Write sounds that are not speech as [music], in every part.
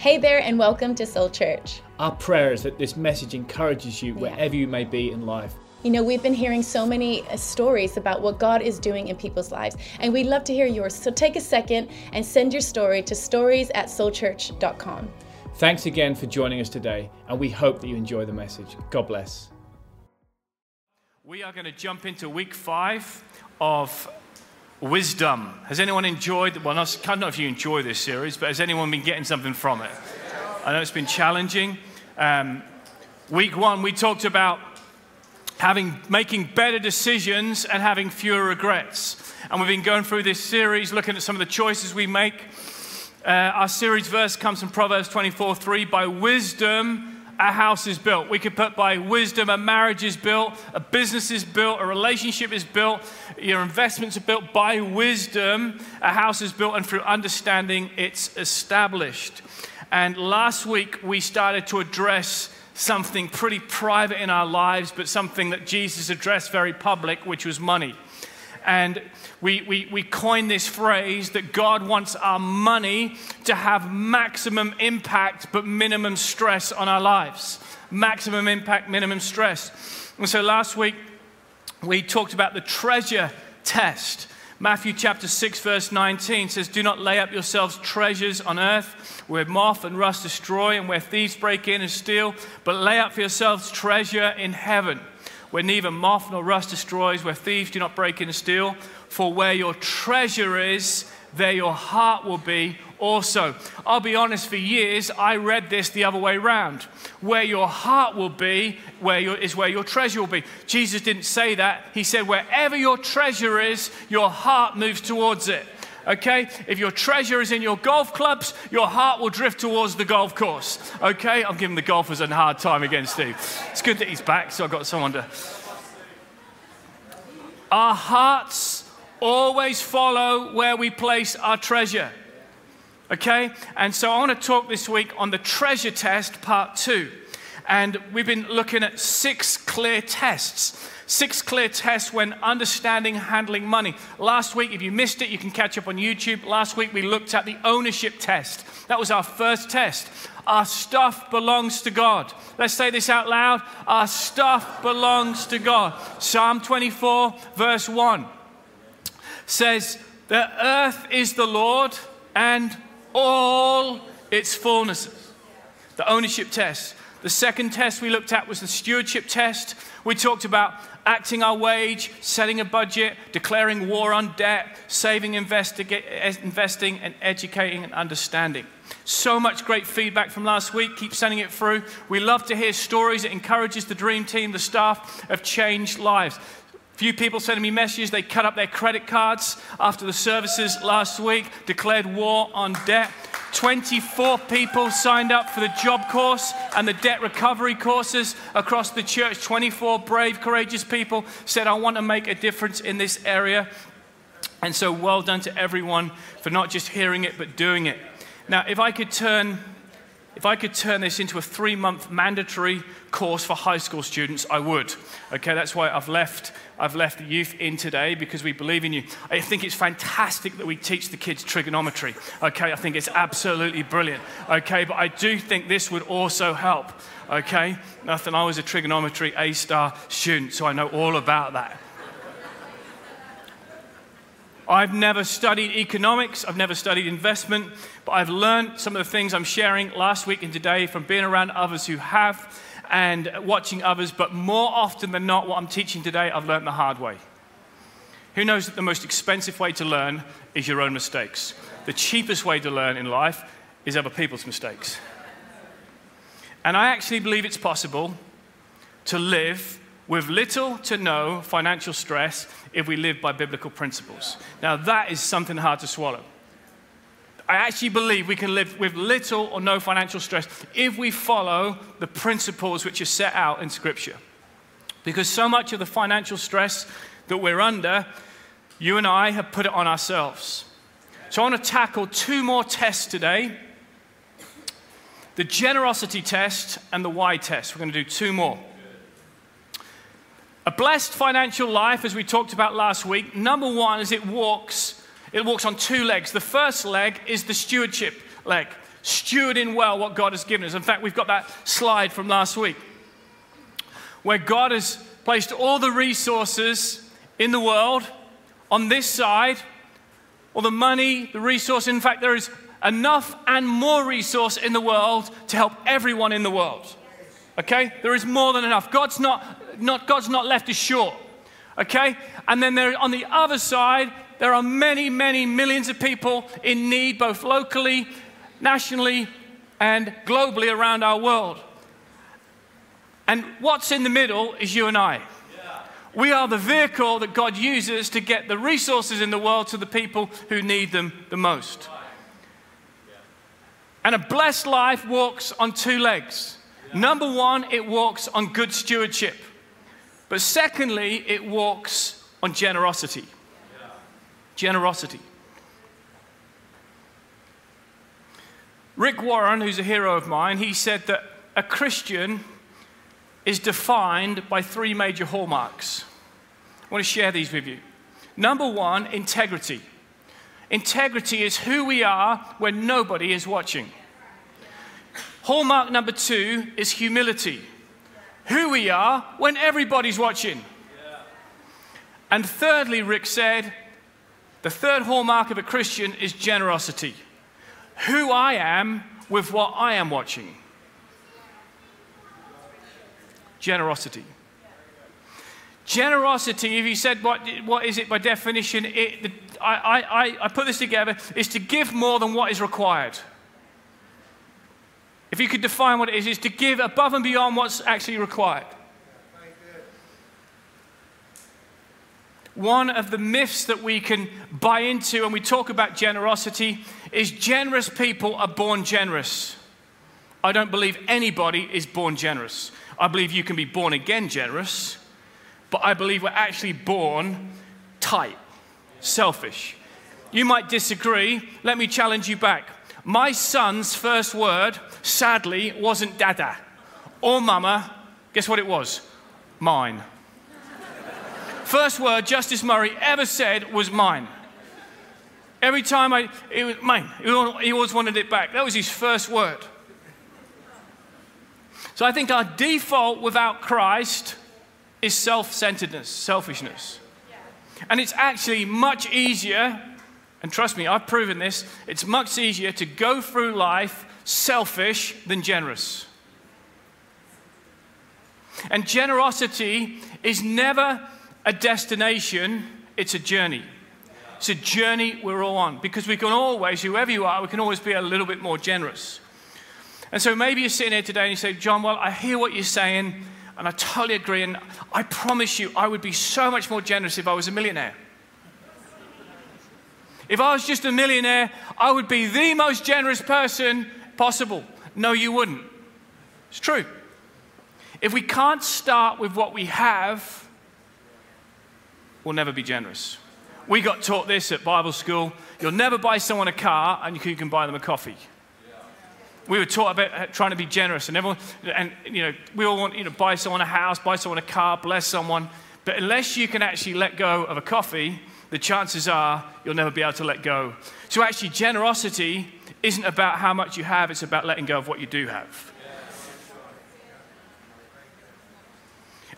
Hey there, and welcome to Soul Church. Our prayer is that this message encourages you wherever you may be in life. You know, we've been hearing so many uh, stories about what God is doing in people's lives, and we'd love to hear yours. So take a second and send your story to stories at soulchurch.com. Thanks again for joining us today, and we hope that you enjoy the message. God bless. We are going to jump into week five of Wisdumb. Has anyone enjoyed, well, not, I don't know if you enjoy this series, but has anyone been getting something from it? I know it's been challenging. Um, week one, we talked about having, making better decisions and having fewer regrets. And we've been going through this series, looking at some of the choices we make. Uh, our series verse comes from Proverbs 24 3. By wisdom, a house is built. We could put by wisdom, a marriage is built, a business is built, a relationship is built, your investments are built. By wisdom, a house is built, and through understanding, it's established. And last week, we started to address something pretty private in our lives, but something that Jesus addressed very public, which was money. And we, we, we coined this phrase that God wants our money to have maximum impact but minimum stress on our lives. Maximum impact, minimum stress. And so last week we talked about the treasure test. Matthew chapter 6, verse 19 says, Do not lay up yourselves treasures on earth where moth and rust destroy and where thieves break in and steal, but lay up for yourselves treasure in heaven where neither moth nor rust destroys, where thieves do not break in and steal. For where your treasure is, there your heart will be also. I'll be honest, for years I read this the other way around. Where your heart will be, where your, is where your treasure will be. Jesus didn't say that. He said, wherever your treasure is, your heart moves towards it. Okay? If your treasure is in your golf clubs, your heart will drift towards the golf course. Okay? I'm giving the golfers a hard time again, Steve. It's good that he's back, so I've got someone to. Our hearts always follow where we place our treasure. Okay? And so I want to talk this week on the treasure test, part two. And we've been looking at six clear tests. Six clear tests when understanding handling money. Last week, if you missed it, you can catch up on YouTube. Last week, we looked at the ownership test. That was our first test. Our stuff belongs to God. Let's say this out loud. Our stuff belongs to God. Psalm 24, verse 1 says, The earth is the Lord and all its fullness. The ownership test. The second test we looked at was the stewardship test. We talked about acting our wage, setting a budget, declaring war on debt, saving, investing, and educating and understanding. So much great feedback from last week. Keep sending it through. We love to hear stories. It encourages the dream team, the staff, of changed lives. Few people sending me messages. They cut up their credit cards after the services last week, declared war on debt. 24 people signed up for the job course and the debt recovery courses across the church. 24 brave, courageous people said, I want to make a difference in this area. And so, well done to everyone for not just hearing it, but doing it. Now, if I could turn if I could turn this into a three month mandatory course for high school students, I would. Okay, that's why I've left, I've left the youth in today because we believe in you. I think it's fantastic that we teach the kids trigonometry. Okay, I think it's absolutely brilliant. Okay, but I do think this would also help. Okay, nothing, I was a trigonometry A star student, so I know all about that. I've never studied economics, I've never studied investment, but I've learned some of the things I'm sharing last week and today from being around others who have and watching others. But more often than not, what I'm teaching today, I've learned the hard way. Who knows that the most expensive way to learn is your own mistakes? The cheapest way to learn in life is other people's mistakes. And I actually believe it's possible to live with little to no financial stress if we live by biblical principles. Now, that is something hard to swallow. I actually believe we can live with little or no financial stress if we follow the principles which are set out in Scripture. Because so much of the financial stress that we're under, you and I have put it on ourselves. So I want to tackle two more tests today the generosity test and the why test. We're going to do two more. A blessed financial life, as we talked about last week, number one is it walks, it walks on two legs. The first leg is the stewardship leg. stewarding well what God has given us. In fact, we've got that slide from last week where God has placed all the resources in the world on this side, all the money, the resource. In fact, there is enough and more resource in the world to help everyone in the world. Okay? There is more than enough. God's not, not, God's not left us short. Okay? And then there, on the other side, there are many, many millions of people in need, both locally, nationally, and globally around our world. And what's in the middle is you and I. We are the vehicle that God uses to get the resources in the world to the people who need them the most. And a blessed life walks on two legs. Number one, it walks on good stewardship. But secondly, it walks on generosity. Generosity. Rick Warren, who's a hero of mine, he said that a Christian is defined by three major hallmarks. I want to share these with you. Number one, integrity. Integrity is who we are when nobody is watching. Hallmark number two is humility. Who we are when everybody's watching. And thirdly, Rick said, the third hallmark of a Christian is generosity. Who I am with what I am watching. Generosity. Generosity, if you said what, what is it by definition, it, the, I, I, I put this together, is to give more than what is required. If you could define what it is, is to give above and beyond what's actually required. One of the myths that we can buy into when we talk about generosity is generous people are born generous. I don't believe anybody is born generous. I believe you can be born again generous, but I believe we're actually born tight, selfish. You might disagree. Let me challenge you back. My son's first word, sadly, wasn't dada or mama. Guess what it was? Mine. First word Justice Murray ever said was mine. Every time I, it was mine. He always wanted it back. That was his first word. So I think our default without Christ is self centeredness, selfishness. And it's actually much easier, and trust me, I've proven this, it's much easier to go through life selfish than generous. And generosity is never a destination, it's a journey. It's a journey we're all on because we can always, whoever you are, we can always be a little bit more generous. And so maybe you're sitting here today and you say, Jon, well, I hear what you're saying and I totally agree. And I promise you, I would be so much more generous if I was a millionaire. If I was just a millionaire, I would be the most generous person possible. No, you wouldn't. It's true. If we can't start with what we have, we'll never be generous. We got taught this at Bible school. You'll never buy someone a car and you can buy them a coffee. We were taught about uh, trying to be generous, and everyone, and you know, we all want you know, buy someone a house, buy someone a car, bless someone. But unless you can actually let go of a coffee, the chances are you'll never be able to let go. So actually, generosity isn't about how much you have; it's about letting go of what you do have.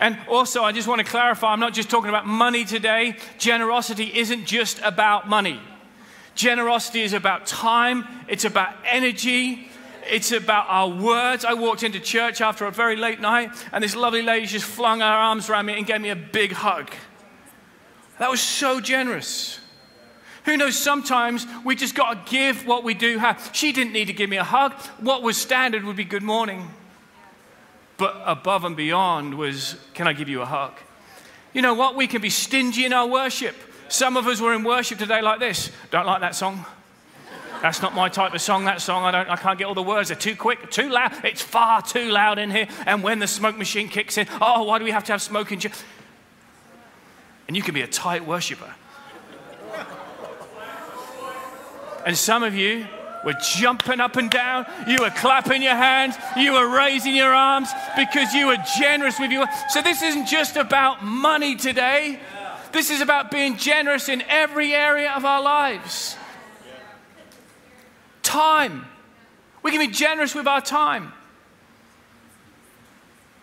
And also, I just want to clarify I'm not just talking about money today. Generosity isn't just about money. Generosity is about time, it's about energy, it's about our words. I walked into church after a very late night, and this lovely lady just flung her arms around me and gave me a big hug. That was so generous. Who knows, sometimes we just got to give what we do have. She didn't need to give me a hug. What was standard would be good morning. But above and beyond was, can I give you a hug? You know what? We can be stingy in our worship. Some of us were in worship today like this. Don't like that song. That's not my type of song, that song. I, don't, I can't get all the words. They're too quick, too loud. It's far too loud in here. And when the smoke machine kicks in, oh, why do we have to have smoke in church? And you can be a tight worshiper. And some of you were jumping up and down, you were clapping your hands, you were raising your arms because you were generous with your. So this isn't just about money today. This is about being generous in every area of our lives. Time. We can be generous with our time.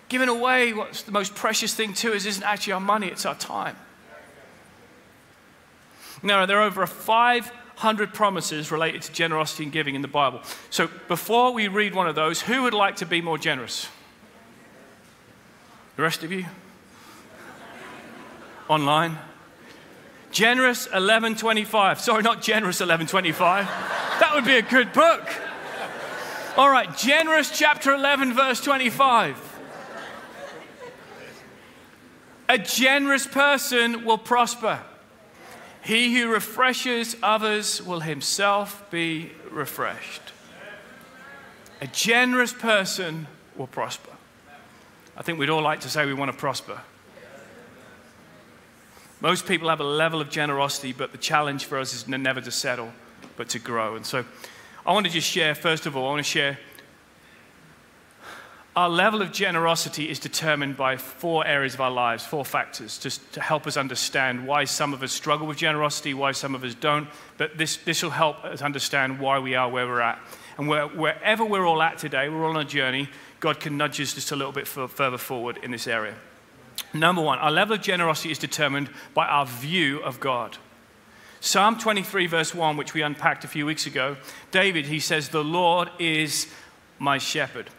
Giving away what's the most precious thing to us isn't actually our money, it's our time. Now, there are over 500 promises related to generosity and giving in the Bible. So, before we read one of those, who would like to be more generous? The rest of you? Online? Generous 1125. Sorry, not Generous 1125. That would be a good book. All right, Generous chapter 11, verse 25. A generous person will prosper. He who refreshes others will himself be refreshed. A generous person will prosper. I think we'd all like to say we want to prosper. Most people have a level of generosity, but the challenge for us is never to settle, but to grow. And so I want to just share, first of all, I want to share our level of generosity is determined by four areas of our lives, four factors, just to help us understand why some of us struggle with generosity, why some of us don't. But this, this will help us understand why we are where we're at. And where, wherever we're all at today, we're all on a journey, God can nudge us just a little bit further forward in this area. Number one, our level of generosity is determined by our view of God. Psalm 23, verse 1, which we unpacked a few weeks ago, David, he says, The Lord is my shepherd.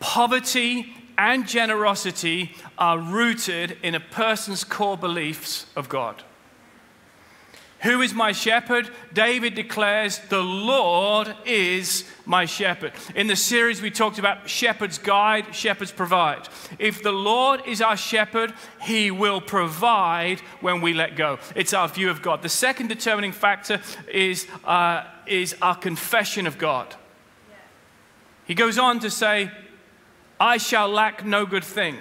Poverty and generosity are rooted in a person's core beliefs of God. Who is my shepherd? David declares, The Lord is my shepherd. In the series, we talked about shepherds guide, shepherds provide. If the Lord is our shepherd, he will provide when we let go. It's our view of God. The second determining factor is, uh, is our confession of God. He goes on to say, I shall lack no good thing.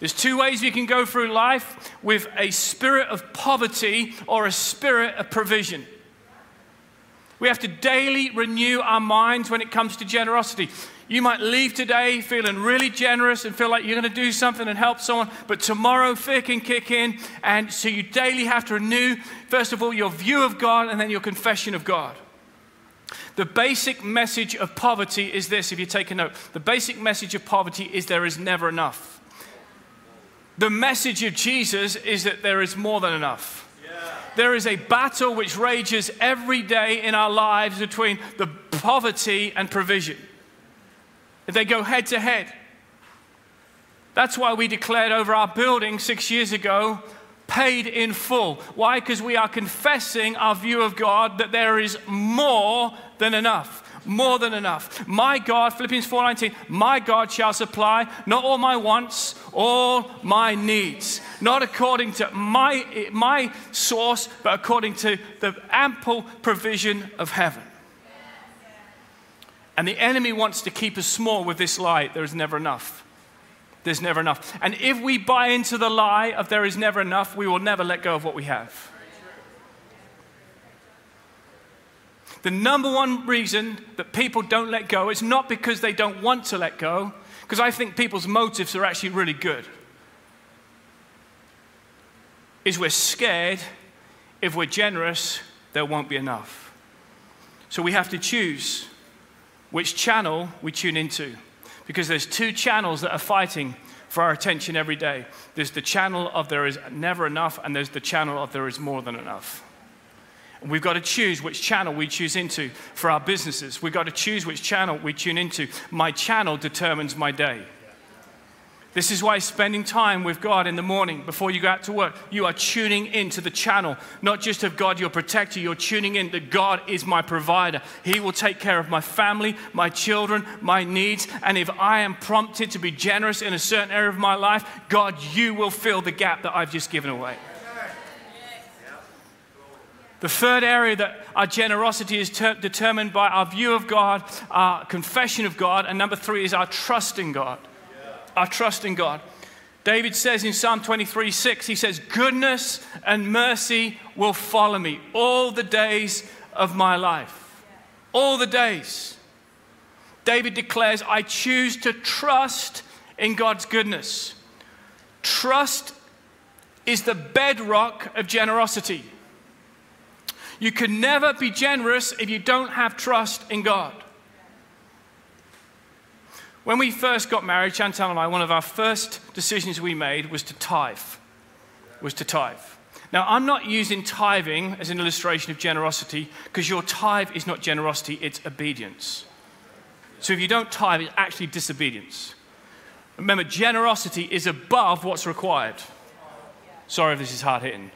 There's two ways we can go through life with a spirit of poverty or a spirit of provision. We have to daily renew our minds when it comes to generosity. You might leave today feeling really generous and feel like you're going to do something and help someone, but tomorrow fear can kick in. And so you daily have to renew, first of all, your view of God and then your confession of God. The basic message of poverty is this, if you take a note. The basic message of poverty is there is never enough. The message of Jesus is that there is more than enough. There is a battle which rages every day in our lives between the poverty and provision. They go head to head. That's why we declared over our building six years ago paid in full. Why? Because we are confessing our view of God that there is more than enough. More than enough. My God, Philippians 4:19, my God shall supply not all my wants, all my needs. Not according to my, my source, but according to the ample provision of heaven. And the enemy wants to keep us small with this lie there is never enough there's never enough. And if we buy into the lie of there is never enough, we will never let go of what we have. The number one reason that people don't let go is not because they don't want to let go, because I think people's motives are actually really good. Is we're scared if we're generous, there won't be enough. So we have to choose which channel we tune into because there's two channels that are fighting for our attention every day. There's the channel of there is never enough, and there's the channel of there is more than enough. And we've got to choose which channel we choose into for our businesses. We've got to choose which channel we tune into. My channel determines my day. This is why spending time with God in the morning before you go out to work, you are tuning into the channel, not just of God, your protector, you're tuning in that God is my provider. He will take care of my family, my children, my needs. And if I am prompted to be generous in a certain area of my life, God, you will fill the gap that I've just given away. The third area that our generosity is ter- determined by our view of God, our confession of God, and number three is our trust in God our trust in God. David says in Psalm 23 6, he says, Goodness and mercy will follow me all the days of my life. All the days. David declares, I choose to trust in God's goodness. Trust is the bedrock of generosity. You can never be generous if you don't have trust in God. When we first got married, Chantal and I, one of our first decisions we made was to tithe. Was to tithe. Now, I'm not using tithing as an illustration of generosity because your tithe is not generosity, it's obedience. So if you don't tithe, it's actually disobedience. Remember, generosity is above what's required. Sorry if this is hard hitting.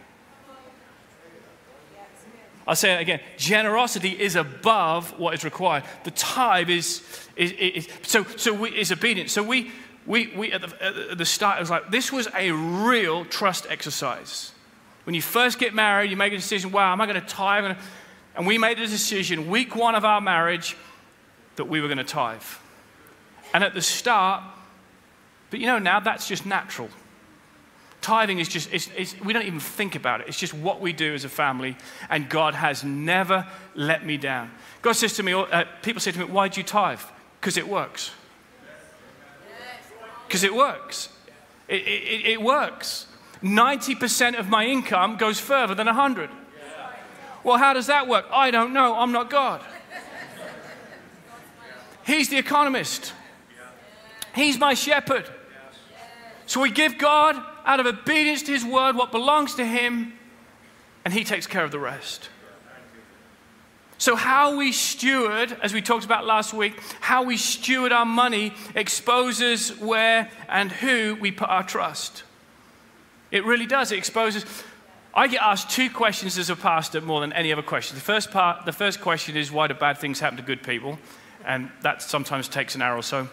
I'll say it again. Generosity is above what is required. The tithe is, is, is so, so we, is obedience. So we, we, we at, the, at the start, it was like, this was a real trust exercise. When you first get married, you make a decision, wow, am I going to tithe? And we made a decision, week one of our marriage, that we were going to tithe. And at the start, but you know, now that's just natural. Tithing is just, it's, it's, we don't even think about it. It's just what we do as a family, and God has never let me down. God says to me, uh, people say to me, why do you tithe? Because it works. Because it works. It, it, it, works. 90% of my income goes further than 100. Well, how does that work? I don't know. I'm not God. He's the economist. He's my shepherd. So we give God, out of obedience to His word, what belongs to Him, and He takes care of the rest. So, how we steward, as we talked about last week, how we steward our money exposes where and who we put our trust. It really does. It exposes. I get asked two questions as a pastor more than any other question. The first part, the first question is why do bad things happen to good people, and that sometimes takes an hour or so.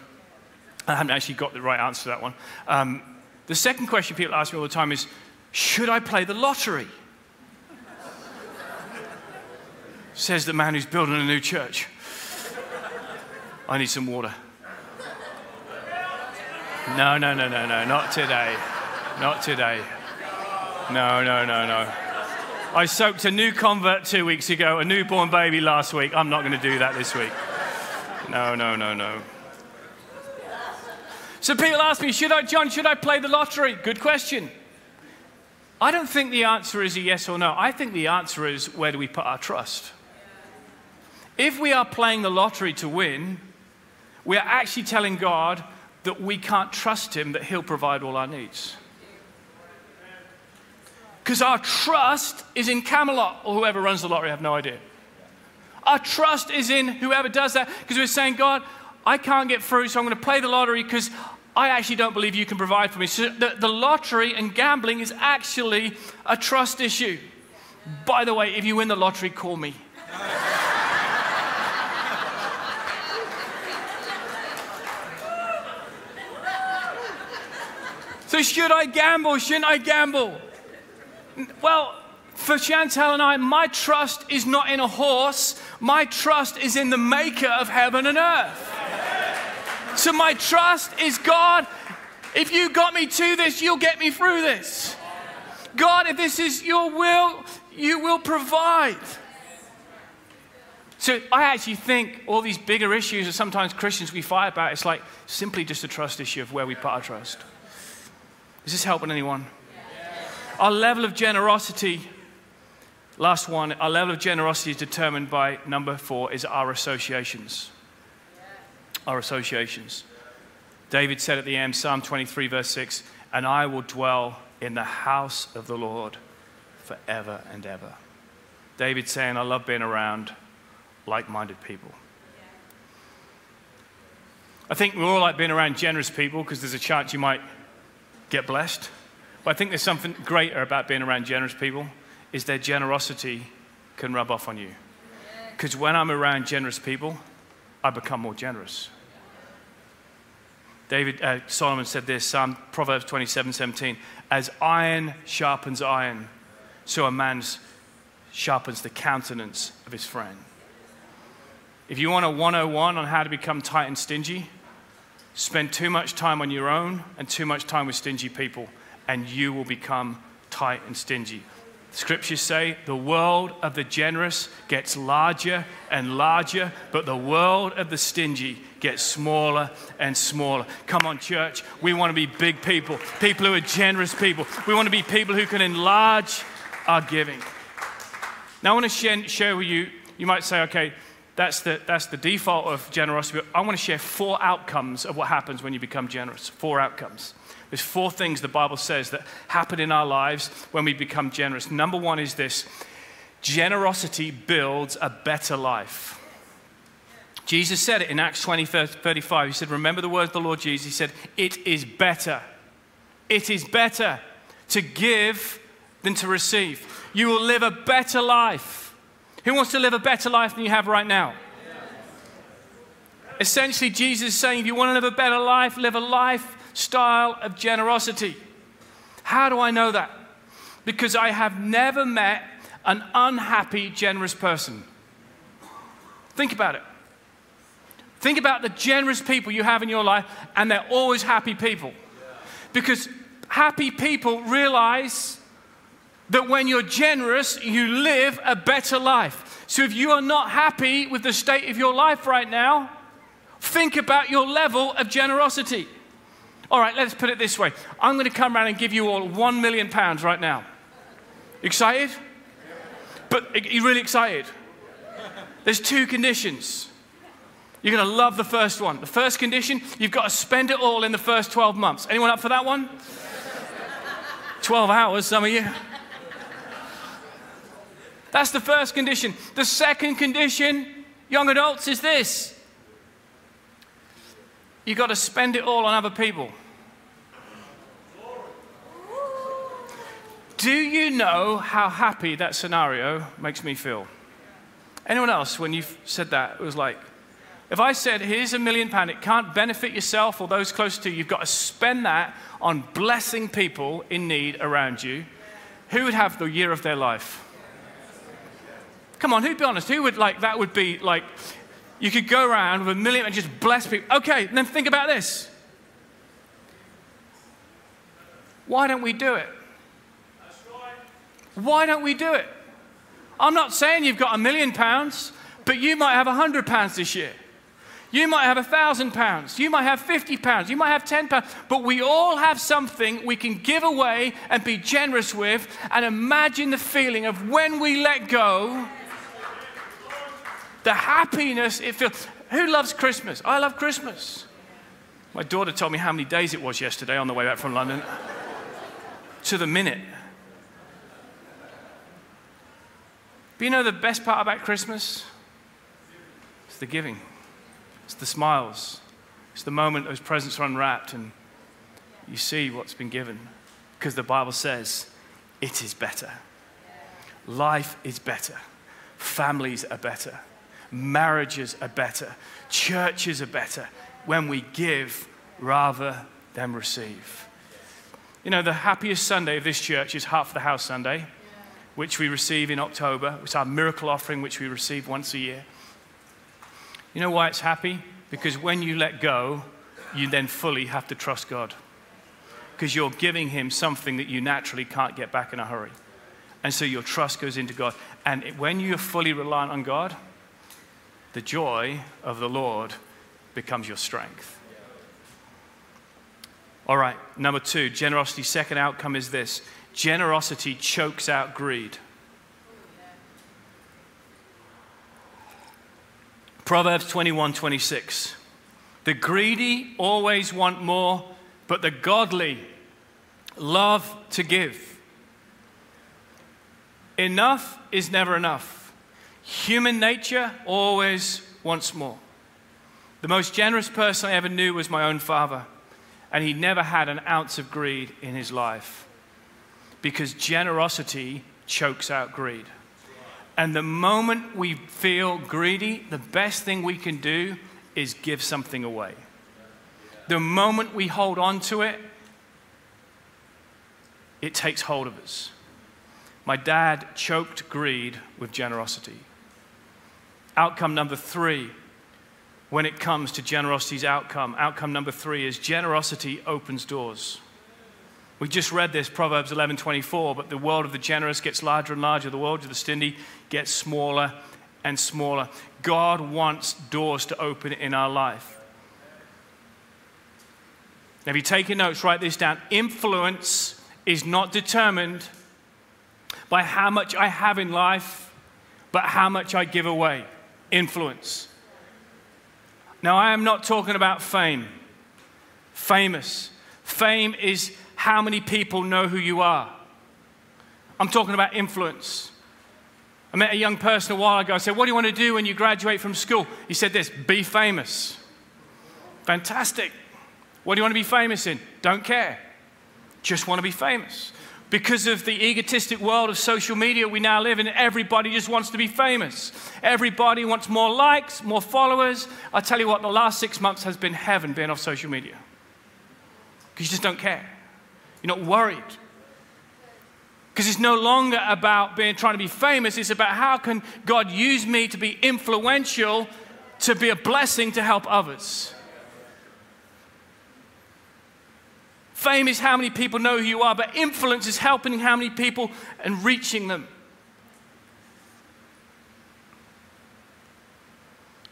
I haven't actually got the right answer to that one. Um, the second question people ask me all the time is Should I play the lottery? Says the man who's building a new church. I need some water. No, no, no, no, no, not today. Not today. No, no, no, no. I soaked a new convert two weeks ago, a newborn baby last week. I'm not going to do that this week. No, no, no, no. So people ask me, should I, Jon, should I play the lottery? Good question. I don't think the answer is a yes or no. I think the answer is where do we put our trust? If we are playing the lottery to win, we are actually telling God that we can't trust Him, that He'll provide all our needs. Because our trust is in Camelot or whoever runs the lottery, I have no idea. Our trust is in whoever does that because we're saying, God, I can't get through, so I'm going to play the lottery because I actually don't believe you can provide for me. So the, the lottery and gambling is actually a trust issue. By the way, if you win the lottery, call me. So, should I gamble? Shouldn't I gamble? Well, for Chantal and I, my trust is not in a horse, my trust is in the maker of heaven and earth. So my trust is God, if you got me to this, you'll get me through this. God, if this is your will, you will provide. So I actually think all these bigger issues that sometimes Christians we fight about, it's like simply just a trust issue of where we put our trust. Is this helping anyone? Our level of generosity, last one, our level of generosity is determined by number four, is our associations our associations. David said at the end, Psalm 23, verse 6, and I will dwell in the house of the Lord forever and ever. David saying, I love being around like minded people. I think we all like being around generous people because there's a chance you might get blessed. But I think there's something greater about being around generous people is their generosity can rub off on you. Because when I'm around generous people, I become more generous. David uh, Solomon said this, Psalm Proverbs 27, 17, as iron sharpens iron, so a man sharpens the countenance of his friend. If you want a 101 on how to become tight and stingy, spend too much time on your own and too much time with stingy people, and you will become tight and stingy. Scriptures say the world of the generous gets larger and larger, but the world of the stingy gets smaller and smaller. Come on, church. We want to be big people, people who are generous people. We want to be people who can enlarge our giving. Now, I want to share, share with you, you might say, okay, That's the, that's the default of generosity. I want to share four outcomes of what happens when you become generous. Four outcomes. There's four things the Bible says that happen in our lives when we become generous. Number one is this generosity builds a better life. Jesus said it in Acts 20, 35. He said, Remember the words of the Lord Jesus. He said, It is better. It is better to give than to receive. You will live a better life. Who wants to live a better life than you have right now? Essentially, Jesus is saying, if you want to live a better life, live a lifestyle of generosity. How do I know that? Because I have never met an unhappy, generous person. Think about it. Think about the generous people you have in your life, and they're always happy people. Because happy people realize that when you're generous, you live a better life. So if you are not happy with the state of your life right now, think about your level of generosity. All right, let's put it this way I'm going to come around and give you all one million pounds right now. Excited? But are you really excited? There's two conditions. You're going to love the first one. The first condition, you've got to spend it all in the first 12 months. Anyone up for that one? 12 hours, some of you. That's the first condition. The second condition, young adults, is this you've got to spend it all on other people. Do you know how happy that scenario makes me feel? Anyone else, when you said that, it was like, if I said, here's a million pound, it can't benefit yourself or those close to you, you've got to spend that on blessing people in need around you, who would have the year of their life? Come on, who'd be honest? Who would like, that would be like, you could go around with a million and just bless people. Okay, then think about this. Why don't we do it? Why don't we do it? I'm not saying you've got a million pounds, but you might have a hundred pounds this year. You might have a thousand pounds. You might have 50 pounds. You might have 10 pounds. But we all have something we can give away and be generous with. And imagine the feeling of when we let go, the happiness it feels. Who loves Christmas? I love Christmas. My daughter told me how many days it was yesterday on the way back from London [laughs] to the minute. But you know the best part about Christmas? It's the giving, it's the smiles, it's the moment those presents are unwrapped and you see what's been given. Because the Bible says it is better. Life is better. Families are better. Marriages are better. Churches are better when we give rather than receive. You know, the happiest Sunday of this church is Heart for the House Sunday which we receive in October. It's our miracle offering, which we receive once a year. You know why it's happy? Because when you let go, you then fully have to trust God. Because you're giving Him something that you naturally can't get back in a hurry. And so your trust goes into God. And when you're fully reliant on God, the joy of the Lord becomes your strength. All right, number two, generosity. Second outcome is this Generosity chokes out greed. Proverbs 21 26. The greedy always want more, but the godly love to give. Enough is never enough. Human nature always wants more. The most generous person I ever knew was my own father, and he never had an ounce of greed in his life because generosity chokes out greed. And the moment we feel greedy, the best thing we can do is give something away. The moment we hold on to it, it takes hold of us. My dad choked greed with generosity. Outcome number three, when it comes to generosity's outcome, outcome number three is generosity opens doors. We just read this, Proverbs 11:24, but the world of the generous gets larger and larger, the world of the stingy gets smaller and smaller. God wants doors to open in our life. Now, if you're taking notes, write this down. Influence is not determined by how much I have in life, but how much I give away. Influence. Now, I am not talking about fame. Famous. Fame is how many people know who you are. I'm talking about influence. I met a young person a while ago. I said, What do you want to do when you graduate from school? He said this be famous. Fantastic. What do you want to be famous in? Don't care. Just want to be famous. Because of the egotistic world of social media we now live in, everybody just wants to be famous. Everybody wants more likes, more followers. I tell you what, the last six months has been heaven being off social media. Because you just don't care. You're not worried. Because it's no longer about being trying to be famous, it's about how can God use me to be influential, to be a blessing to help others. Fame is how many people know who you are, but influence is helping how many people and reaching them.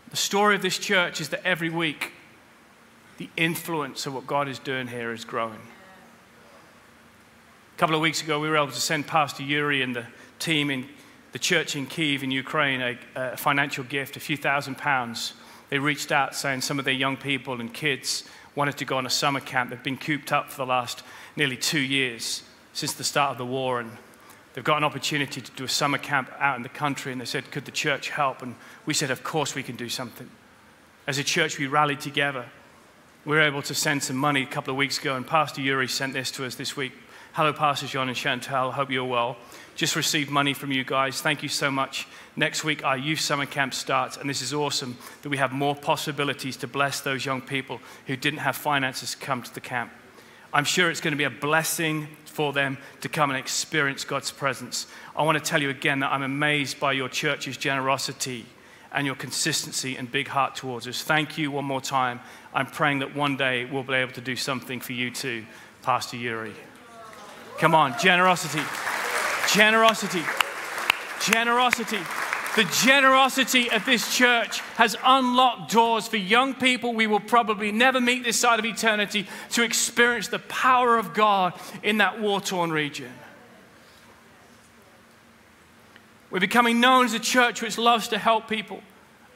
The story of this church is that every week, the influence of what God is doing here is growing. A couple of weeks ago, we were able to send Pastor Yuri and the team in the church in Kiev in Ukraine a, a financial gift, a few thousand pounds. They reached out saying some of their young people and kids wanted to go on a summer camp. They've been cooped up for the last nearly two years since the start of the war, and they've got an opportunity to do a summer camp out in the country. And they said, Could the church help? And we said, Of course we can do something. As a church, we rallied together. We were able to send some money a couple of weeks ago, and Pastor Yuri sent this to us this week. Hello, Pastor Jon and Chantal. Hope you're well. Just received money from you guys. Thank you so much. Next week, our youth summer camp starts, and this is awesome that we have more possibilities to bless those young people who didn't have finances to come to the camp. I'm sure it's going to be a blessing for them to come and experience God's presence. I want to tell you again that I'm amazed by your church's generosity and your consistency and big heart towards us. Thank you one more time. I'm praying that one day we'll be able to do something for you too, Pastor Yuri. Come on, generosity. Generosity. Generosity. The generosity of this church has unlocked doors for young people we will probably never meet this side of eternity to experience the power of God in that war torn region. We're becoming known as a church which loves to help people,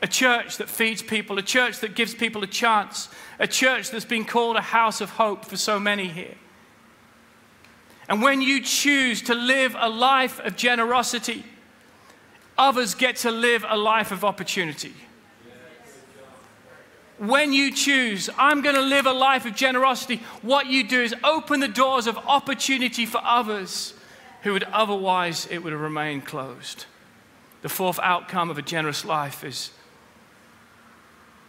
a church that feeds people, a church that gives people a chance, a church that's been called a house of hope for so many here. And when you choose to live a life of generosity, others get to live a life of opportunity. When you choose, I'm going to live a life of generosity, what you do is open the doors of opportunity for others who would otherwise it would have remained closed. The fourth outcome of a generous life is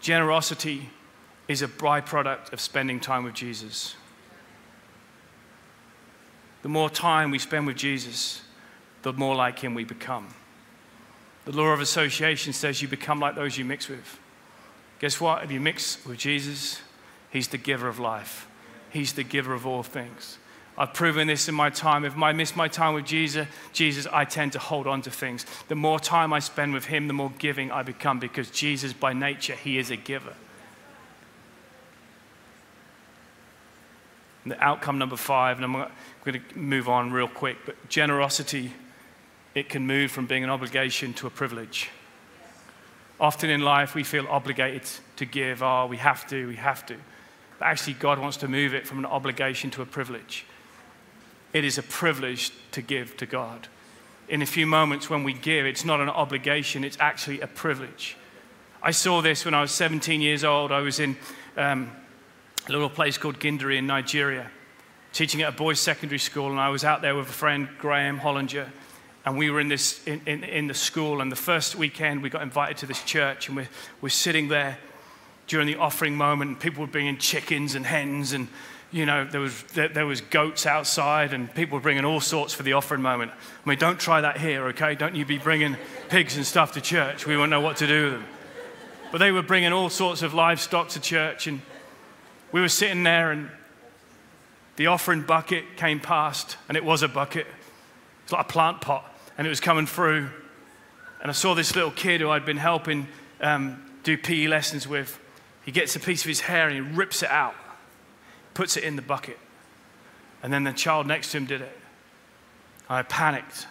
generosity is a byproduct of spending time with Jesus the more time we spend with Jesus, the more like him we become. The law of association says you become like those you mix with. Guess what? If you mix with Jesus, he's the giver of life, he's the giver of all things. I've proven this in my time. If I miss my time with Jesus, Jesus, I tend to hold on to things. The more time I spend with him, the more giving I become because Jesus, by nature, he is a giver. The outcome number five, and I'm going to move on real quick, but generosity, it can move from being an obligation to a privilege. Often in life, we feel obligated to give. Oh, we have to, we have to. But actually, God wants to move it from an obligation to a privilege. It is a privilege to give to God. In a few moments, when we give, it's not an obligation, it's actually a privilege. I saw this when I was 17 years old. I was in um, a little place called Gindiri in Nigeria, teaching at a boys' secondary school. And I was out there with a friend, Graham Hollinger, and we were in, this, in, in, in the school. And the first weekend, we got invited to this church, and we're, we're sitting there during the offering moment. And people were bringing chickens and hens, and you know, there was, there, was goats outside, and people were bringing all sorts for the offering moment. I mean, don't try that here, okay? Don't you be bringing pigs and stuff to church. We won't know what to do with them. But they were bringing all sorts of livestock to church, and we were sitting there and the offering bucket came past, and it was a bucket. It's like a plant pot, and it was coming through. And I saw this little kid who I'd been helping um, do PE lessons with. He gets a piece of his hair and he rips it out, puts it in the bucket. And then the child next to him did it. I panicked.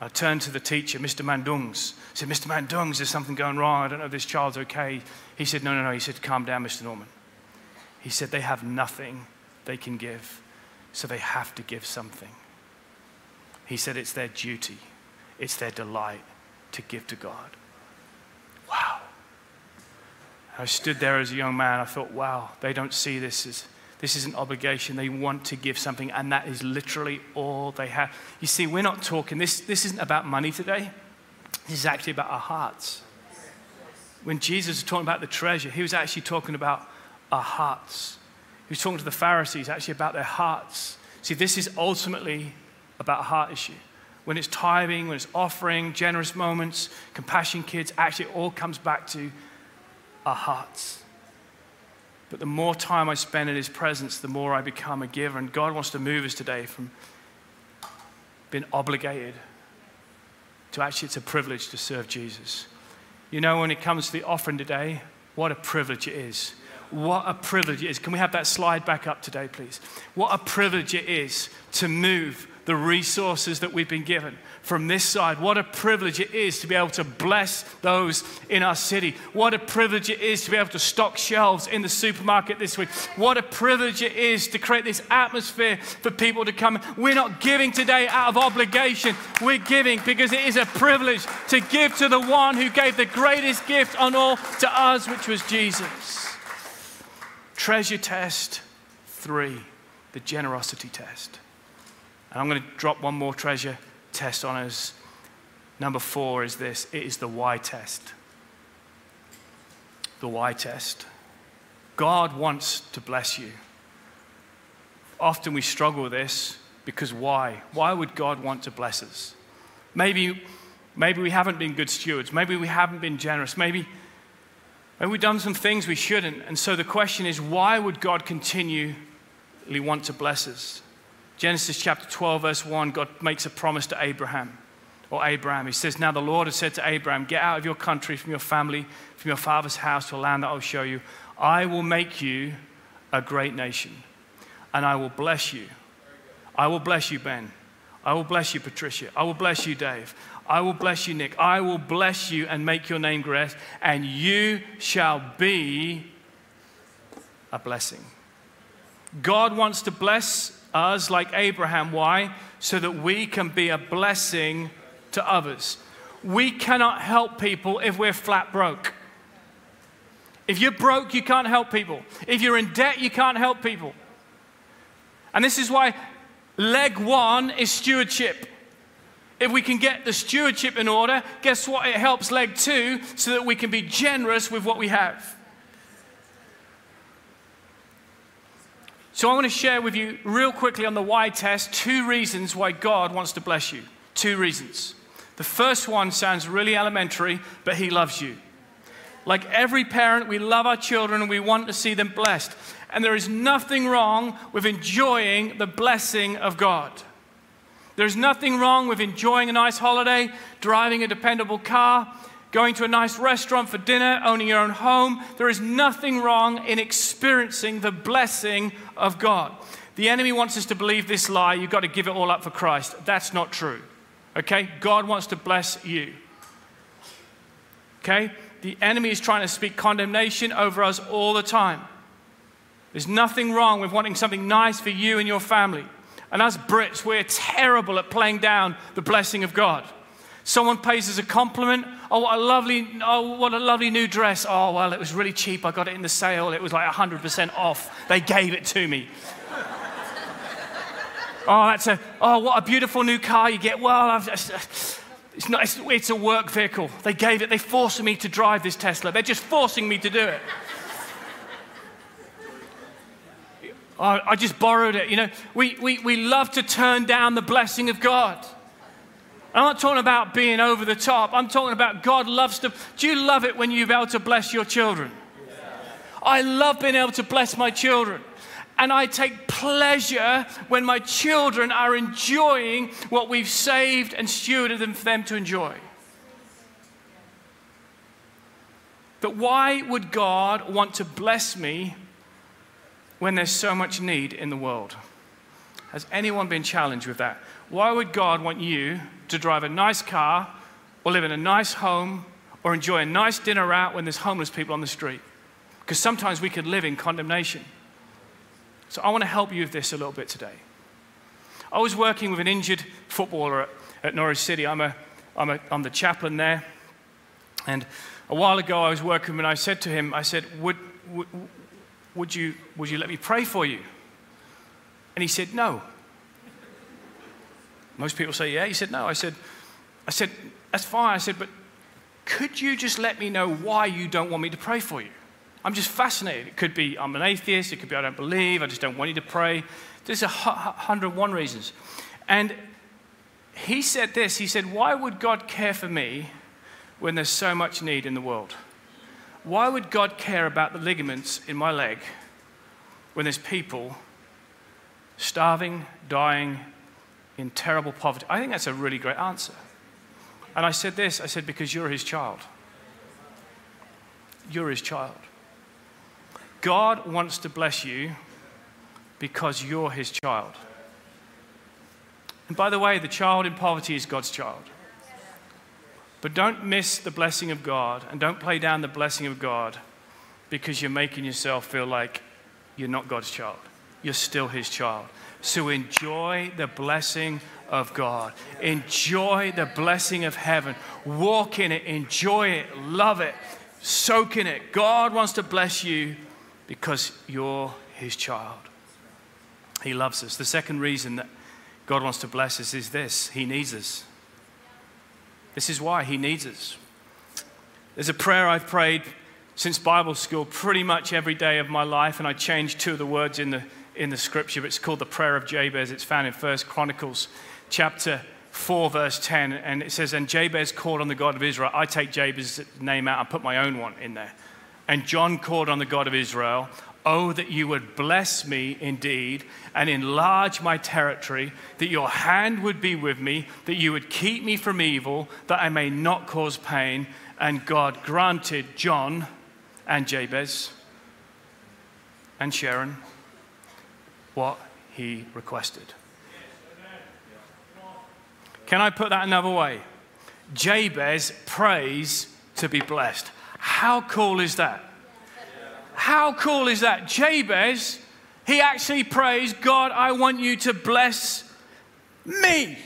I turned to the teacher, Mr. Mandungs. I said, Mr. Mandungs, there's something going wrong. I don't know if this child's okay. He said, No, no, no. He said, Calm down, Mr. Norman. He said, They have nothing they can give, so they have to give something. He said, It's their duty, it's their delight to give to God. Wow. I stood there as a young man. I thought, wow, they don't see this as this is an obligation. They want to give something, and that is literally all they have. You see, we're not talking, this, this isn't about money today. This is actually about our hearts. When Jesus was talking about the treasure, he was actually talking about our hearts. He was talking to the Pharisees actually about their hearts. See, this is ultimately about a heart issue. When it's tithing, when it's offering, generous moments, compassion kids, actually it all comes back to our hearts. But the more time I spend in His presence, the more I become a giver. And God wants to move us today from being obligated to actually, it's a privilege to serve Jesus. You know, when it comes to the offering today, what a privilege it is. What a privilege it is. Can we have that slide back up today, please? What a privilege it is to move the resources that we've been given from this side. What a privilege it is to be able to bless those in our city. What a privilege it is to be able to stock shelves in the supermarket this week. What a privilege it is to create this atmosphere for people to come. We're not giving today out of obligation, we're giving because it is a privilege to give to the one who gave the greatest gift on all to us, which was Jesus. Treasure test three, the generosity test. And I'm going to drop one more treasure test on us. Number four is this it is the why test. The why test. God wants to bless you. Often we struggle with this because why? Why would God want to bless us? Maybe, maybe we haven't been good stewards. Maybe we haven't been generous. Maybe, maybe we've done some things we shouldn't. And so the question is why would God continually want to bless us? Genesis chapter 12, verse 1, God makes a promise to Abraham or Abraham. He says, Now the Lord has said to Abraham, Get out of your country, from your family, from your father's house to a land that I'll show you. I will make you a great nation, and I will bless you. I will bless you, Ben. I will bless you, Patricia. I will bless you, Dave. I will bless you, Nick. I will bless you and make your name great, and you shall be a blessing. God wants to bless us like Abraham. Why? So that we can be a blessing to others. We cannot help people if we're flat broke. If you're broke, you can't help people. If you're in debt, you can't help people. And this is why leg one is stewardship. If we can get the stewardship in order, guess what? It helps leg two so that we can be generous with what we have. So, I want to share with you, real quickly, on the why test, two reasons why God wants to bless you. Two reasons. The first one sounds really elementary, but He loves you. Like every parent, we love our children and we want to see them blessed. And there is nothing wrong with enjoying the blessing of God. There's nothing wrong with enjoying a nice holiday, driving a dependable car, going to a nice restaurant for dinner, owning your own home. There is nothing wrong in experiencing the blessing of God. The enemy wants us to believe this lie you've got to give it all up for Christ. That's not true. Okay? God wants to bless you. Okay? The enemy is trying to speak condemnation over us all the time. There's nothing wrong with wanting something nice for you and your family. And as Brits, we're terrible at playing down the blessing of God. Someone pays us a compliment. Oh, what a lovely, oh, what a lovely new dress. Oh, well, it was really cheap. I got it in the sale. It was like 100% off. They gave it to me. [laughs] oh, that's a, oh, what a beautiful new car you get. Well, I've it's not, it's, it's a work vehicle. They gave it, they forced me to drive this Tesla. They're just forcing me to do it. I, I just borrowed it. You know, we, we, we love to turn down the blessing of God. I'm not talking about being over the top. I'm talking about God loves to. Do you love it when you're able to bless your children? I love being able to bless my children. And I take pleasure when my children are enjoying what we've saved and stewarded them for them to enjoy. But why would God want to bless me when there's so much need in the world? Has anyone been challenged with that? Why would God want you to drive a nice car or live in a nice home or enjoy a nice dinner out when there's homeless people on the street? Because sometimes we could live in condemnation. So I want to help you with this a little bit today. I was working with an injured footballer at, at Norwich City. I'm, a, I'm, a, I'm the chaplain there. And a while ago, I was working and I said to him, I said, would, would, would, you, would you let me pray for you? And he said, No. Most people say, Yeah. He said, No. I said, I said, That's fine. I said, But could you just let me know why you don't want me to pray for you? I'm just fascinated. It could be I'm an atheist. It could be I don't believe. I just don't want you to pray. There's a hundred one reasons. And he said this He said, Why would God care for me when there's so much need in the world? Why would God care about the ligaments in my leg when there's people starving, dying, in terrible poverty? I think that's a really great answer. And I said this I said, because you're his child. You're his child. God wants to bless you because you're his child. And by the way, the child in poverty is God's child. But don't miss the blessing of God and don't play down the blessing of God because you're making yourself feel like you're not God's child you're still his child. So enjoy the blessing of God. Enjoy the blessing of heaven. Walk in it, enjoy it, love it, soak in it. God wants to bless you because you're his child. He loves us. The second reason that God wants to bless us is this He needs us. This is why He needs us. There's a prayer I've prayed since Bible school pretty much every day of my life, and I changed two of the words in the in the scripture. It's called the prayer of Jabez. It's found in First Chronicles chapter 4, verse 10. And it says, And Jabez called on the God of Israel. I take Jabez's name out and put my own one in there. And Jon called on the God of Israel. Oh, that you would bless me indeed and enlarge my territory, that your hand would be with me, that you would keep me from evil, that I may not cause pain. And God granted Jon and Jabez and Sharon what he requested. Can I put that another way? Jabez prays to be blessed. How cool is that? How cool is that? Jabez, he actually prays, God, I want you to bless me.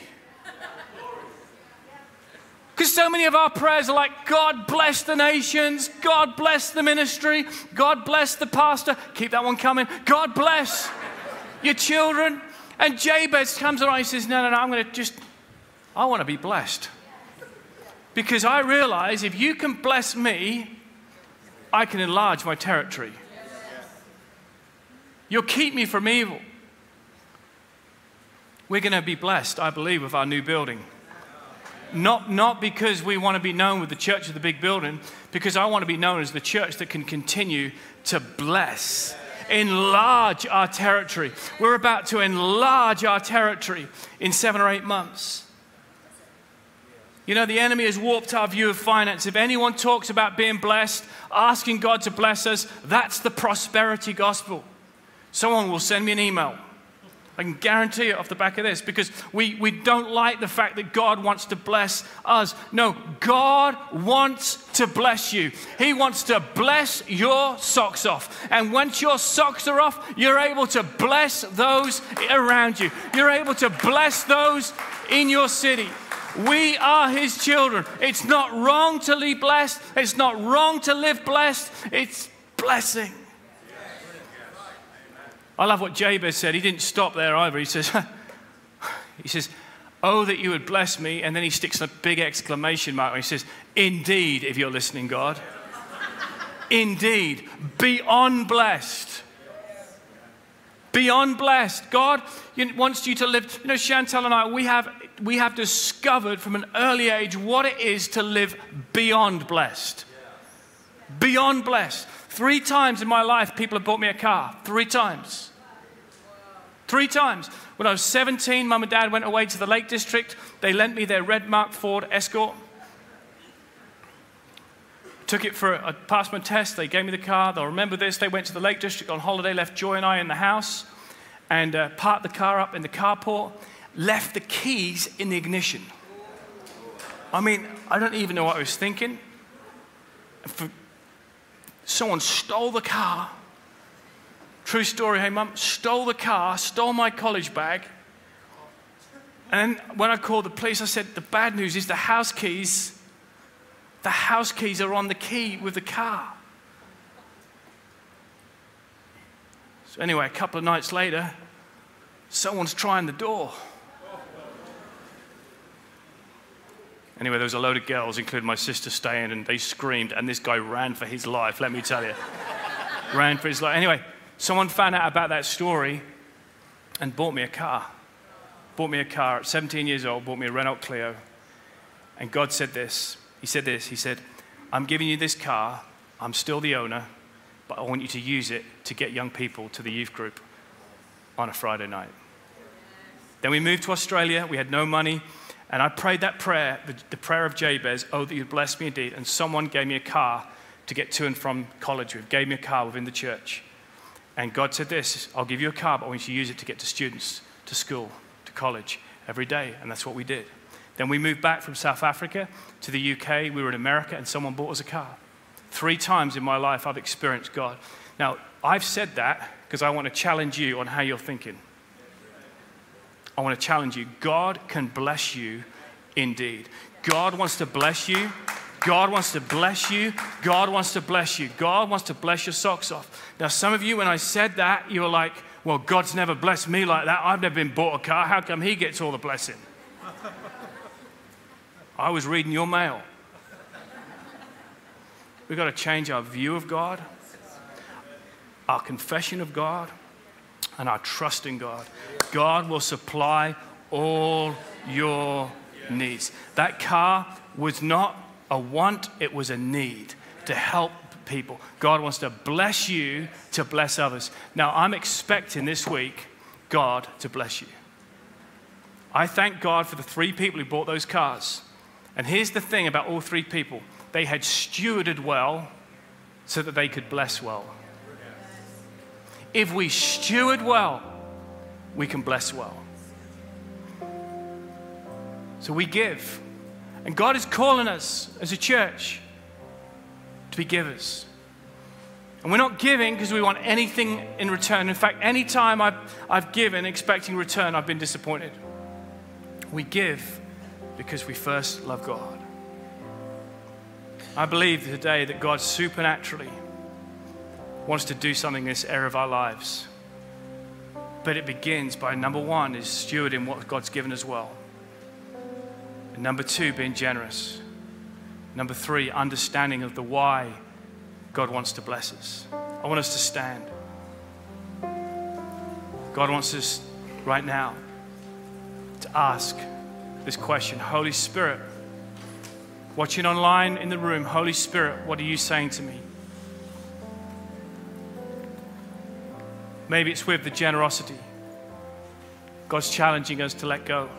Because so many of our prayers are like, God bless the nations, God bless the ministry, God bless the pastor. Keep that one coming. God bless your children. And Jabez comes around and says, No, no, no, I'm going to just, I want to be blessed. Because I realize if you can bless me, I can enlarge my territory. You'll keep me from evil. We're going to be blessed, I believe, with our new building. Not, not because we want to be known with the church of the big building, because I want to be known as the church that can continue to bless enlarge our territory. We're about to enlarge our territory in seven or eight months. You know, the enemy has warped our view of finance. If anyone talks about being blessed, asking God to bless us, that's the prosperity gospel. Someone will send me an email I can guarantee it off the back of this because we, we don't like the fact that God wants to bless us. No, God wants to bless you. He wants to bless your socks off. And once your socks are off, you're able to bless those around you. You're able to bless those in your city. We are His children. It's not wrong to be blessed, it's not wrong to live blessed, it's blessing. I love what Jabez said. He didn't stop there either. He says, [laughs] he says, Oh, that you would bless me. And then he sticks a big exclamation mark. He says, Indeed, if you're listening, God. Indeed, beyond blessed. Beyond blessed. God wants you to live. You know, Chantel and I, we have, we have discovered from an early age what it is to live beyond blessed. Beyond blessed. Three times in my life, people have bought me a car. Three times. Three times. When I was 17, mum and dad went away to the Lake District. They lent me their red Mark Ford Escort. Took it for, I passed my test. They gave me the car. They'll remember this. They went to the Lake District on holiday, left Joy and I in the house. and uh, parked the car up in the carport, left the keys in the ignition. I mean, I don't even know what I was thinking. For, someone stole the car. True story, hey mum, stole the car, stole my college bag. And when I called the police, I said, the bad news is the house keys, the house keys are on the key with the car. So anyway, a couple of nights later, someone's trying the door. Anyway, there was a load of girls, including my sister, staying, and they screamed, and this guy ran for his life, let me tell you. [laughs] ran for his life. Anyway, someone found out about that story and bought me a car. Bought me a car at 17 years old, bought me a Renault Clio. And God said this He said this He said, I'm giving you this car, I'm still the owner, but I want you to use it to get young people to the youth group on a Friday night. Then we moved to Australia, we had no money. And I prayed that prayer, the, the prayer of Jabez, oh, that you'd bless me indeed. And someone gave me a car to get to and from college with, gave me a car within the church. And God said this I'll give you a car, but I want you to use it to get to students, to school, to college every day. And that's what we did. Then we moved back from South Africa to the UK. We were in America, and someone bought us a car. Three times in my life, I've experienced God. Now, I've said that because I want to challenge you on how you're thinking. I want to challenge you. God can bless you indeed. God wants to bless you. God wants to bless you. God wants to bless you. God wants to bless your socks off. Now, some of you, when I said that, you were like, well, God's never blessed me like that. I've never been bought a car. How come he gets all the blessing? [laughs] I was reading your mail. We've got to change our view of God, our confession of God, and our trust in God. God will supply all your needs. That car was not a want, it was a need to help people. God wants to bless you to bless others. Now, I'm expecting this week God to bless you. I thank God for the three people who bought those cars. And here's the thing about all three people they had stewarded well so that they could bless well. If we steward well, we can bless well. So we give. And God is calling us as a church to be givers. And we're not giving because we want anything in return. In fact, any time I've, I've given expecting return, I've been disappointed. We give because we first love God. I believe today that God supernaturally wants to do something in this area of our lives. But it begins by number one is stewarding what God's given as well. And number two, being generous. Number three, understanding of the why God wants to bless us. I want us to stand. God wants us right now to ask this question Holy Spirit, watching online in the room, Holy Spirit, what are you saying to me? Maybe it's with the generosity. God's challenging us to let go.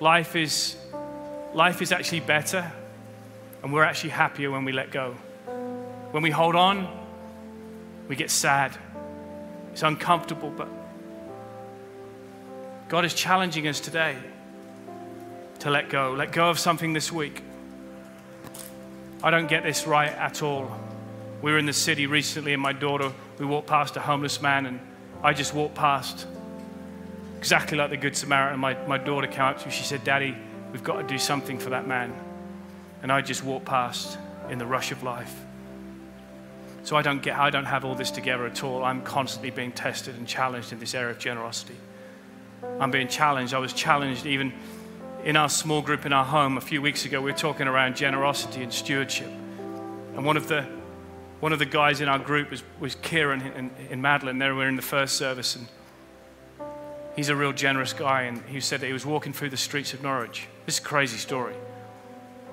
Life is, life is actually better, and we're actually happier when we let go. When we hold on, we get sad. It's uncomfortable, but God is challenging us today to let go. Let go of something this week. I don't get this right at all. We were in the city recently, and my daughter we walked past a homeless man, and I just walked past exactly like the Good Samaritan. My, my daughter came up to me. She said, Daddy, we've got to do something for that man. And I just walked past in the rush of life. So I don't get, I don't have all this together at all. I'm constantly being tested and challenged in this area of generosity. I'm being challenged. I was challenged even in our small group in our home a few weeks ago. We were talking around generosity and stewardship. And one of the one of the guys in our group was, was Kieran in, in Madeline. We were in the first service, and he's a real generous guy. And he said that he was walking through the streets of Norwich. This is a crazy story.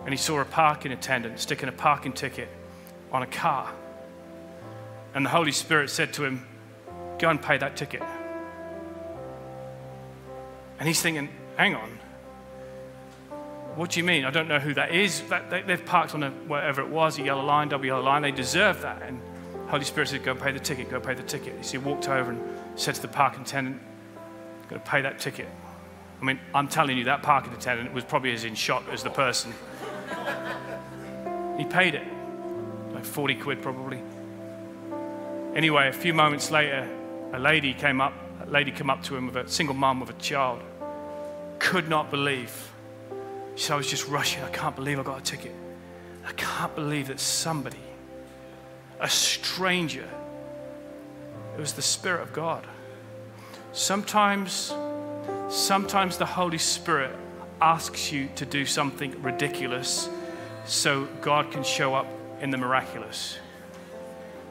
And he saw a parking attendant sticking a parking ticket on a car. And the Holy Spirit said to him, Go and pay that ticket. And he's thinking, Hang on, what do you mean? I don't know who that is. That, they, have parked on a, whatever it was, a yellow line, double yellow line. They deserve that. And Holy Spirit said, Go pay the ticket, go pay the ticket. So he walked over and said to the parking attendant, Got to pay that ticket. I mean, I'm telling you, that parking attendant was probably as in shock as the person. he paid it, like 40 quid probably. Anyway, a few moments later, a lady came up, a lady came up to him with a single mum with a child. Could not believe. She said, I was just rushing. I can't believe I got a ticket. I can't believe that somebody a stranger. It was the Spirit of God. Sometimes, sometimes the Holy Spirit asks you to do something ridiculous so God can show up in the miraculous.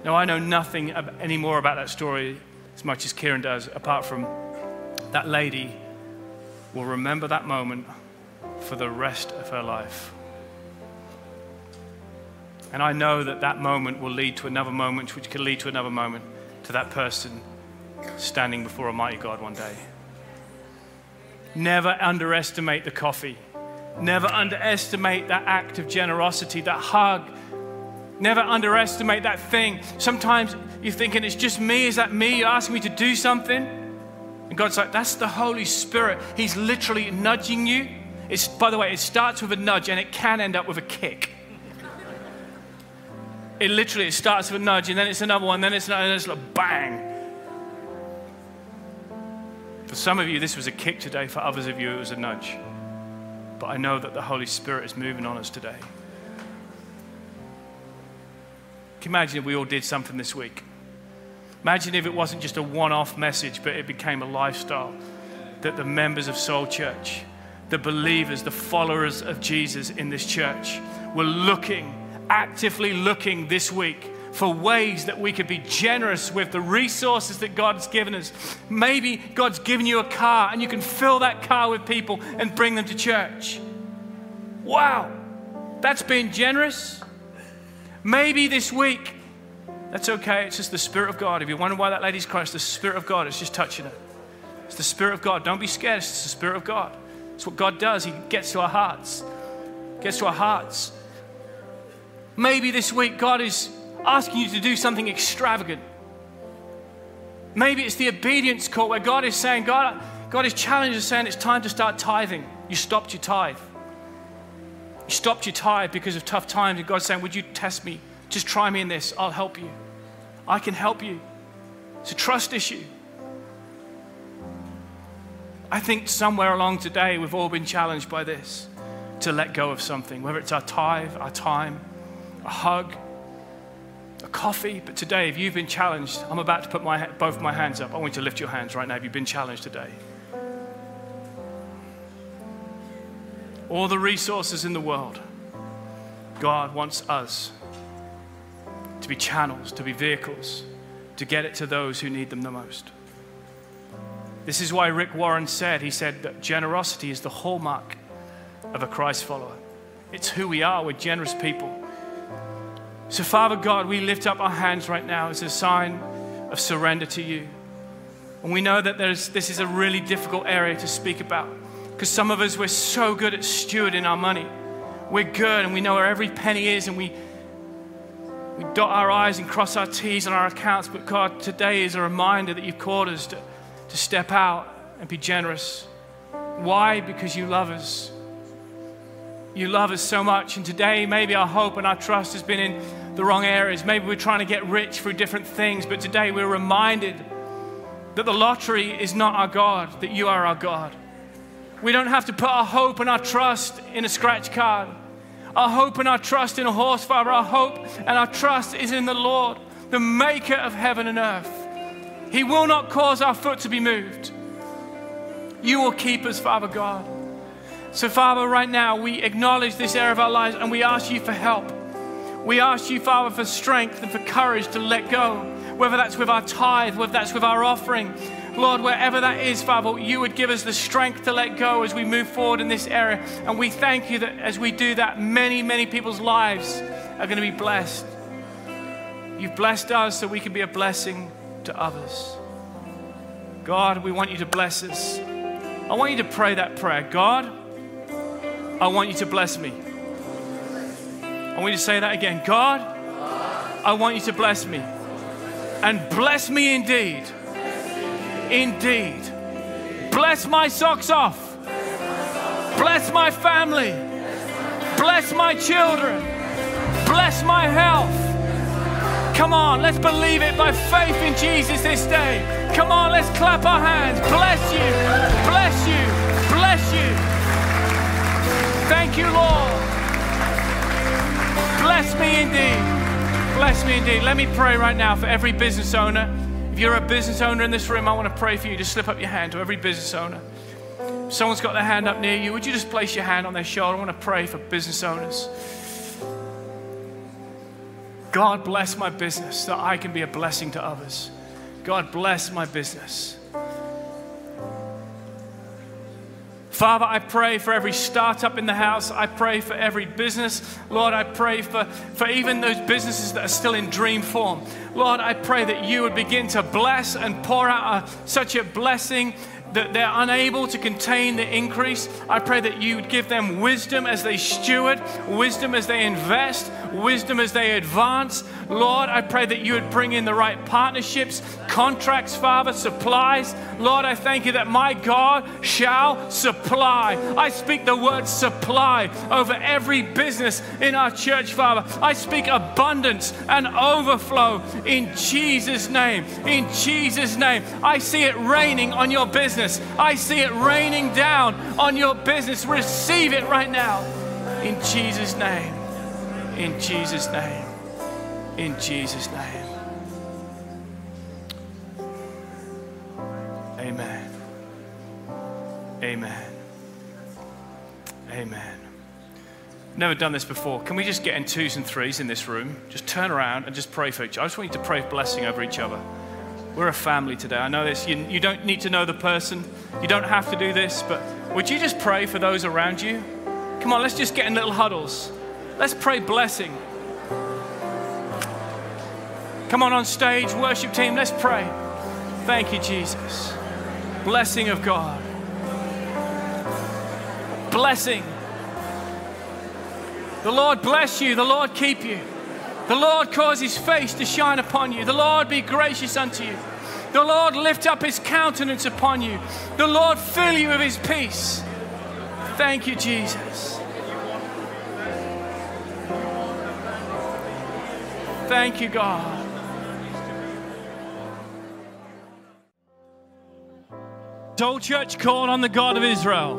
Now, I know nothing any more about that story as much as Kieran does, apart from that lady will remember that moment for the rest of her life. And I know that that moment will lead to another moment, which can lead to another moment, to that person standing before a mighty God one day. Never underestimate the coffee. Never underestimate that act of generosity, that hug. Never underestimate that thing. Sometimes you're thinking, it's just me. Is that me? You're asking me to do something? And God's like, that's the Holy Spirit. He's literally nudging you. It's, by the way, it starts with a nudge and it can end up with a kick it literally it starts with a nudge and then it's another one, then it's another, and it's like bang. For some of you, this was a kick today. For others of you, it was a nudge. But I know that the Holy Spirit is moving on us today. Can you imagine if we all did something this week? Imagine if it wasn't just a one off message, but it became a lifestyle that the members of Soul Church, the believers, the followers of Jesus in this church were looking actively looking this week for ways that we could be generous with the resources that God's given us. Maybe God's given you a car and you can fill that car with people and bring them to church. Wow, that's being generous. Maybe this week, that's okay, it's just the Spirit of God. If you wonder why that lady's crying, it's the Spirit of God, it's just touching her. It's the Spirit of God. Don't be scared, it's the Spirit of God. It's what God does, He gets to our hearts. Gets to our hearts. Maybe this week God is asking you to do something extravagant. Maybe it's the obedience call where God is saying, God, God is challenging us, saying it's time to start tithing. You stopped your tithe. You stopped your tithe because of tough times, and God's saying, Would you test me? Just try me in this. I'll help you. I can help you. It's a trust issue. I think somewhere along today we've all been challenged by this to let go of something, whether it's our tithe, our time, a hug, a coffee. But today, if you've been challenged, I'm about to put my, both my hands up. I want you to lift your hands right now if you've been challenged today. All the resources in the world, God wants us to be channels, to be vehicles, to get it to those who need them the most. This is why Rick Warren said, he said that generosity is the hallmark of a Christ follower. It's who we are. We're generous people. So, Father God, we lift up our hands right now as a sign of surrender to you. And we know that this is a really difficult area to speak about because some of us, we're so good at stewarding our money. We're good and we know where every penny is and we, we dot our I's and cross our T's on our accounts. But God, today is a reminder that you've called us to, to step out and be generous. Why? Because you love us. You love us so much. And today, maybe our hope and our trust has been in the wrong areas. Maybe we're trying to get rich through different things, but today we're reminded that the lottery is not our God, that you are our God. We don't have to put our hope and our trust in a scratch card. Our hope and our trust in a horse, Father. Our hope and our trust is in the Lord, the maker of heaven and earth. He will not cause our foot to be moved. You will keep us, Father God. So, Father, right now we acknowledge this area of our lives and we ask you for help. We ask you, Father, for strength and for courage to let go, whether that's with our tithe, whether that's with our offering. Lord, wherever that is, Father, you would give us the strength to let go as we move forward in this area. And we thank you that as we do that, many, many people's lives are going to be blessed. You've blessed us so we can be a blessing to others. God, we want you to bless us. I want you to pray that prayer. God, I want you to bless me. I want you to say that again. God, I want you to bless me. and bless me indeed. Indeed. Bless my socks off. Bless my family. Bless my children. Bless my health. Come on, let's believe it by faith in Jesus this day. Come on, let's clap our hands. Bless you. Bless you. Bless you. Thank you, Lord. Bless me indeed. Bless me indeed. Let me pray right now for every business owner. If you're a business owner in this room, I want to pray for you. Just slip up your hand to every business owner. If someone's got their hand up near you, would you just place your hand on their shoulder? I want to pray for business owners. God bless my business that I can be a blessing to others. God bless my business. Father, I pray for every startup in the house. I pray for every business. Lord, I pray for, for even those businesses that are still in dream form. Lord, I pray that you would begin to bless and pour out a, such a blessing that they're unable to contain the increase. I pray that you would give them wisdom as they steward, wisdom as they invest, wisdom as they advance. Lord, I pray that you would bring in the right partnerships, contracts, Father, supplies. Lord, I thank you that my God shall supply. I speak the word supply over every business in our church, Father. I speak abundance and overflow in Jesus' name. In Jesus' name. I see it raining on your business. I see it raining down on your business. Receive it right now. In Jesus' name. In Jesus' name. In Jesus' name. Amen. Amen. Amen. Never done this before. Can we just get in twos and threes in this room? Just turn around and just pray for each other. I just want you to pray blessing over each other. We're a family today. I know this. You, you don't need to know the person, you don't have to do this, but would you just pray for those around you? Come on, let's just get in little huddles. Let's pray blessing. Come on on stage, worship team, let's pray. Thank you, Jesus. Blessing of God. Blessing. The Lord bless you, the Lord keep you. The Lord cause his face to shine upon you. The Lord be gracious unto you. The Lord lift up his countenance upon you. The Lord fill you with his peace. Thank you, Jesus. Thank you, God. Soul Church called on the God of Israel.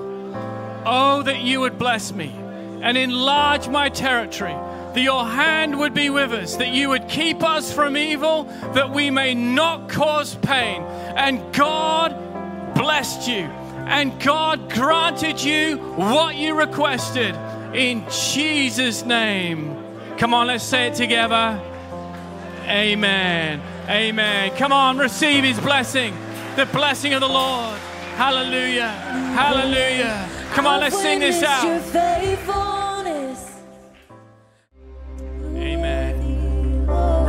Oh, that you would bless me and enlarge my territory, that your hand would be with us, that you would keep us from evil, that we may not cause pain. And God blessed you, and God granted you what you requested in Jesus' name. Come on, let's say it together. Amen. Amen. Come on, receive his blessing, the blessing of the Lord. Hallelujah. Hallelujah. Come on, let's sing this out.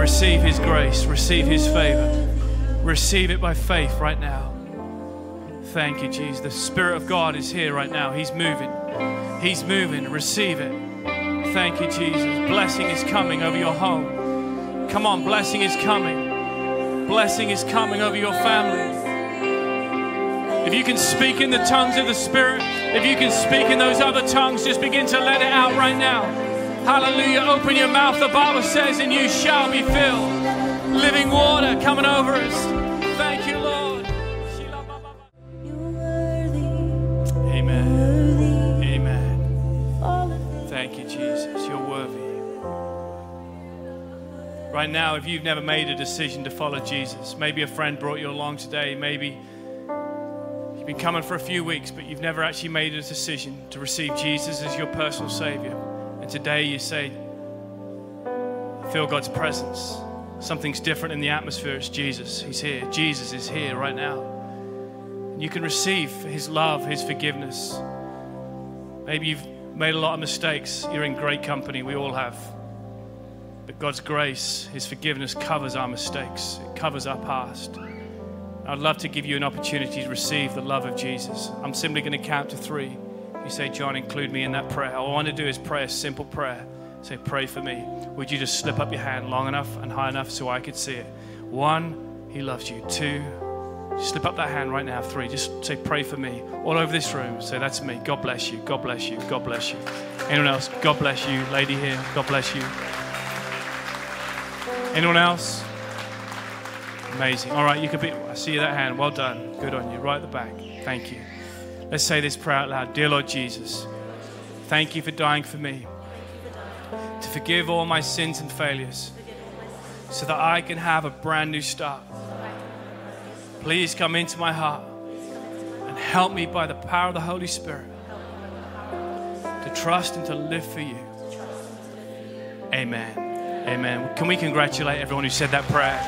Receive His grace, receive His favor. Receive it by faith right now. Thank you, Jesus. The Spirit of God is here right now. He's moving. He's moving. Receive it. Thank you, Jesus. Blessing is coming over your home. Come on, blessing is coming. Blessing is coming over your family. If you can speak in the tongues of the Spirit, if you can speak in those other tongues, just begin to let it out right now. Hallelujah. Open your mouth, the Bible says, and you shall be filled. Living water coming over us. Thank you, Lord. Amen. Amen. Thank you, Jesus. You're worthy. Right now, if you've never made a decision to follow Jesus, maybe a friend brought you along today, maybe You've been coming for a few weeks, but you've never actually made a decision to receive Jesus as your personal Savior. Today you say, I feel God's presence. Something's different in the atmosphere. It's Jesus. He's here. Jesus is here right now. You can receive His love, His forgiveness. Maybe you've made a lot of mistakes. You're in great company. We all have. But God's grace, His forgiveness covers our mistakes, it covers our past. I'd love to give you an opportunity to receive the love of Jesus. I'm simply going to count to three. You say, Jon, include me in that prayer. All I want to do is pray a simple prayer. Say, pray for me. Would you just slip up your hand long enough and high enough so I could see it? One, He loves you. Two, slip up that hand right now. Three, just say, pray for me. All over this room, say, that's me. God bless you. God bless you. God bless you. Anyone else? God bless you. Lady here, God bless you. Anyone else? Amazing. All right, you can be. I see that hand. Well done. Good on you. Right at the back. Thank you. Let's say this prayer out loud. Dear Lord Jesus, thank you for dying for me to forgive all my sins and failures so that I can have a brand new start. Please come into my heart and help me by the power of the Holy Spirit to trust and to live for you. Amen. Amen. Can we congratulate everyone who said that prayer?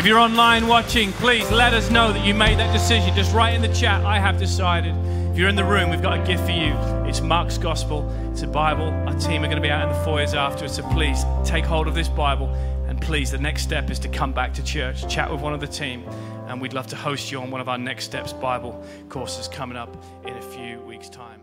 If you're online watching, please let us know that you made that decision. Just write in the chat, I have decided. If you're in the room, we've got a gift for you. It's Mark's Gospel, it's a Bible. Our team are going to be out in the foyers afterwards, so please take hold of this Bible. And please, the next step is to come back to church, chat with one of the team, and we'd love to host you on one of our Next Steps Bible courses coming up in a few weeks' time.